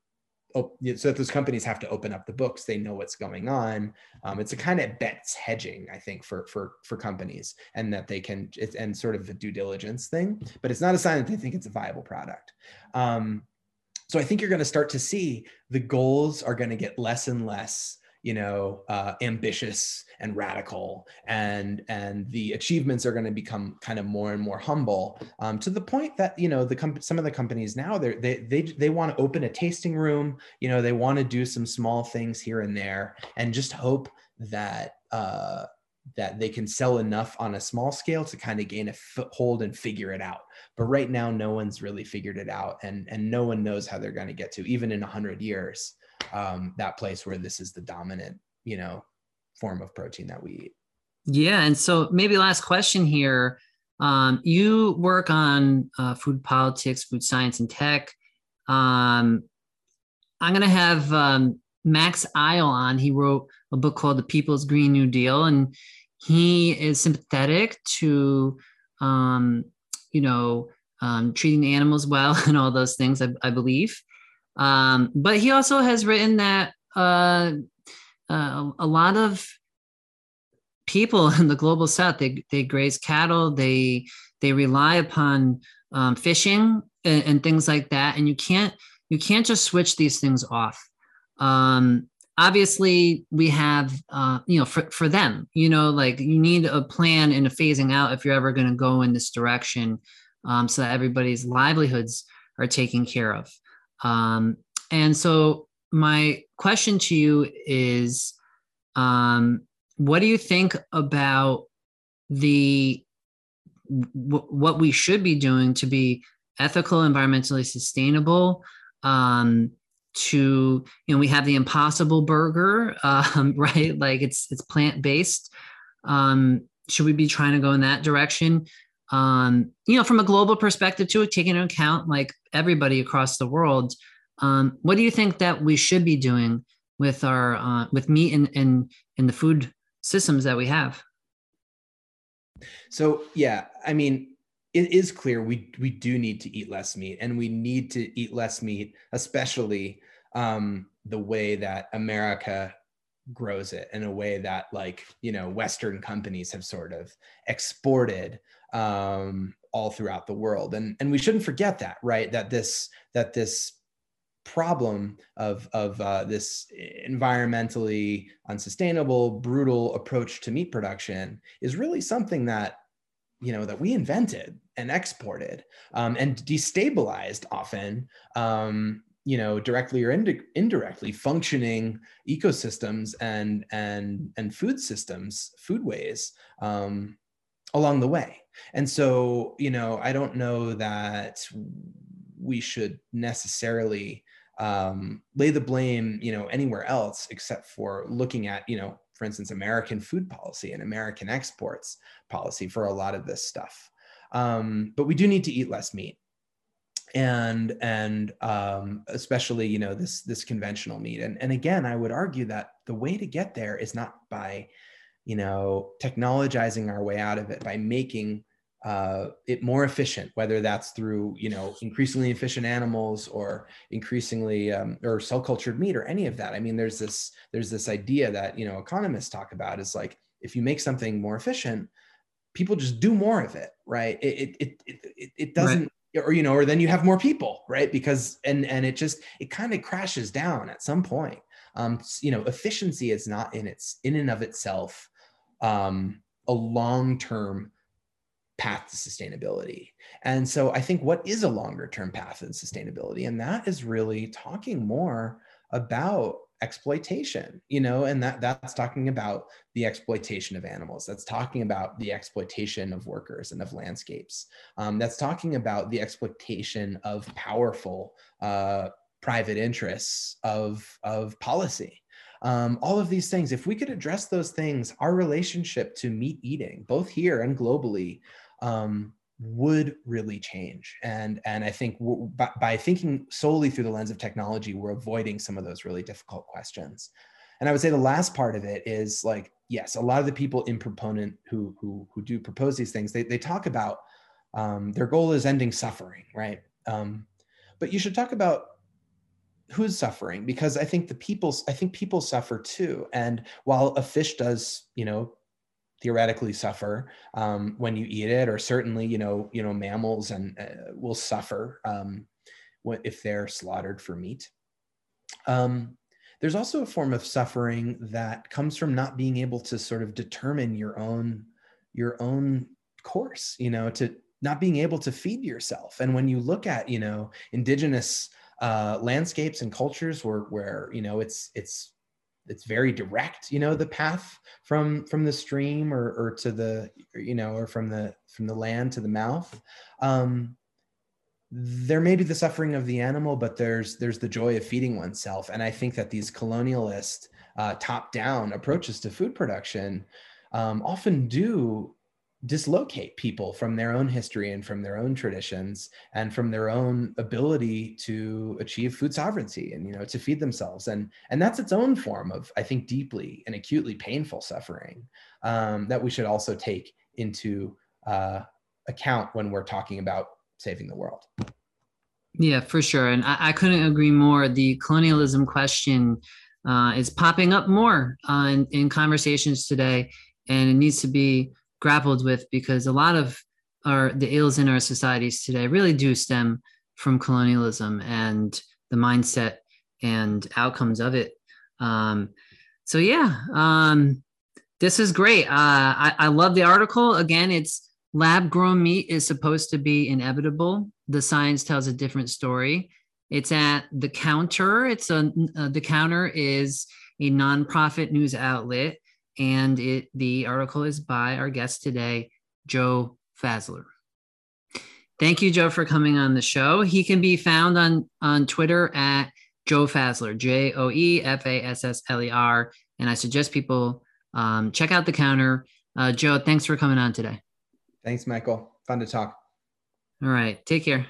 so that those companies have to open up the books they know what's going on. Um, it's a kind of bets hedging i think for for for companies and that they can it's and sort of the due diligence thing but it's not a sign that they think it's a viable product. Um, so i think you're going to start to see the goals are going to get less and less you know uh, ambitious and radical and and the achievements are going to become kind of more and more humble um, to the point that you know the com- some of the companies now they they they, they want to open a tasting room you know they want to do some small things here and there and just hope that uh, that they can sell enough on a small scale to kind of gain a foothold and figure it out. But right now, no one's really figured it out, and and no one knows how they're going to get to even in hundred years um, that place where this is the dominant, you know, form of protein that we eat. Yeah, and so maybe last question here. Um, you work on uh, food politics, food science, and tech. Um, I'm going to have um, Max Ajl on. He wrote a book called The People's Green New Deal, and he is sympathetic to, um, you know, um, treating animals well and all those things, I, I believe. Um, but he also has written that uh, uh, a lot of people in the global south they, they graze cattle they they rely upon um, fishing and, and, things like that. And you can't you can't just switch these things off. Um, obviously we have uh, you know for, for them you know like you need a plan and a phasing out if you're ever going to go in this direction um, so that everybody's livelihoods are taken care of um, and so my question to you is um, what do you think about the w- what we should be doing to be ethical, environmentally sustainable? Um, to you know, we have the Impossible Burger, um, right? Like it's it's plant based. Um, should we be trying to go in that direction? Um, you know, from a global perspective, too, taking into account like everybody across the world. Um, what do you think that we should be doing with our uh, with meat and and and the food systems that we have. So yeah, I mean, it is clear we we do need to eat less meat, and we need to eat less meat, especially um, the way that America grows it in a way that like you know Western companies have sort of exported um, all throughout the world, and and we shouldn't forget that, right? That this that this problem of, of uh, this environmentally unsustainable, brutal approach to meat production is really something that you know that we invented and exported um, and destabilized often um, you know directly or ind- indirectly functioning ecosystems and and and food systems foodways um, along the way and so you know i don't know that we should necessarily um, lay the blame, you know, anywhere else except for looking at, you know, for instance, American food policy and American exports policy for a lot of this stuff. Um, but we do need to eat less meat, and and um, especially you know this this conventional meat. And and again, I would argue that the way to get there is not by you know technologizing our way out of it by making uh, it more efficient, whether that's through you know increasingly efficient animals or increasingly um, or cell cultured meat or any of that. I mean, there's this there's this idea that you know economists talk about is like if you make something more efficient, people just do more of it, right? It it it it, it doesn't. Right. Or you know, or then you have more people, right? Because and and it just it kind of crashes down at some point. Um, you know, efficiency is not in its in and of itself um, a long term path to sustainability. And so I think what is a longer term path in sustainability? And that is really talking more about exploitation you know and that that's talking about the exploitation of animals that's talking about the exploitation of workers and of landscapes um, that's talking about the exploitation of powerful uh, private interests of of policy um, all of these things if we could address those things our relationship to meat eating both here and globally um, would really change. And, and I think by, by thinking solely through the lens of technology, we're avoiding some of those really difficult questions. And I would say the last part of it is like, yes, a lot of the people in proponent who who who do propose these things, they, they talk about um, their goal is ending suffering, right? Um, but you should talk about who's suffering because I think the people I think people suffer too. And while a fish does, you know, theoretically suffer um, when you eat it, or certainly you know you know mammals and uh, will suffer um, if they're slaughtered for meat. Um, there's also a form of suffering that comes from not being able to sort of determine your own your own course. You know, to not being able to feed yourself. And when you look at you know indigenous uh, landscapes and cultures where where you know it's it's it's very direct you know the path from from the stream or or to the you know or from the from the land to the mouth. Um there may be the suffering of the animal but there's there's the joy of feeding oneself. And i think that these colonialist uh, top down approaches to food production um, often do dislocate people from their own history and from their own traditions and from their own ability to achieve food sovereignty and you know to feed themselves. And and that's its own form of i think deeply and acutely painful suffering um, that we should also take into uh, account when we're talking about saving the world. Yeah for sure. And i, I couldn't agree more. The colonialism question uh, is popping up more uh, in, in conversations today and it needs to be grappled with because a lot of our the ills in our societies today really do stem from colonialism and the mindset and outcomes of it. Um, so yeah, um, this is great. Uh, I, I love the article. Again, it's lab grown meat is supposed to be inevitable. The science tells a different story. It's at the counter. It's a uh, the counter is a nonprofit news outlet and it the article is by our guest today, Joe Fassler. Thank you, Joe, for coming on the show. He can be found on on Twitter at Joe Fassler, J O E F A S S L E R. And I suggest people um, check out the counter. Uh, Joe, thanks for coming on today. Thanks, Michael. Fun to talk. All right. Take care.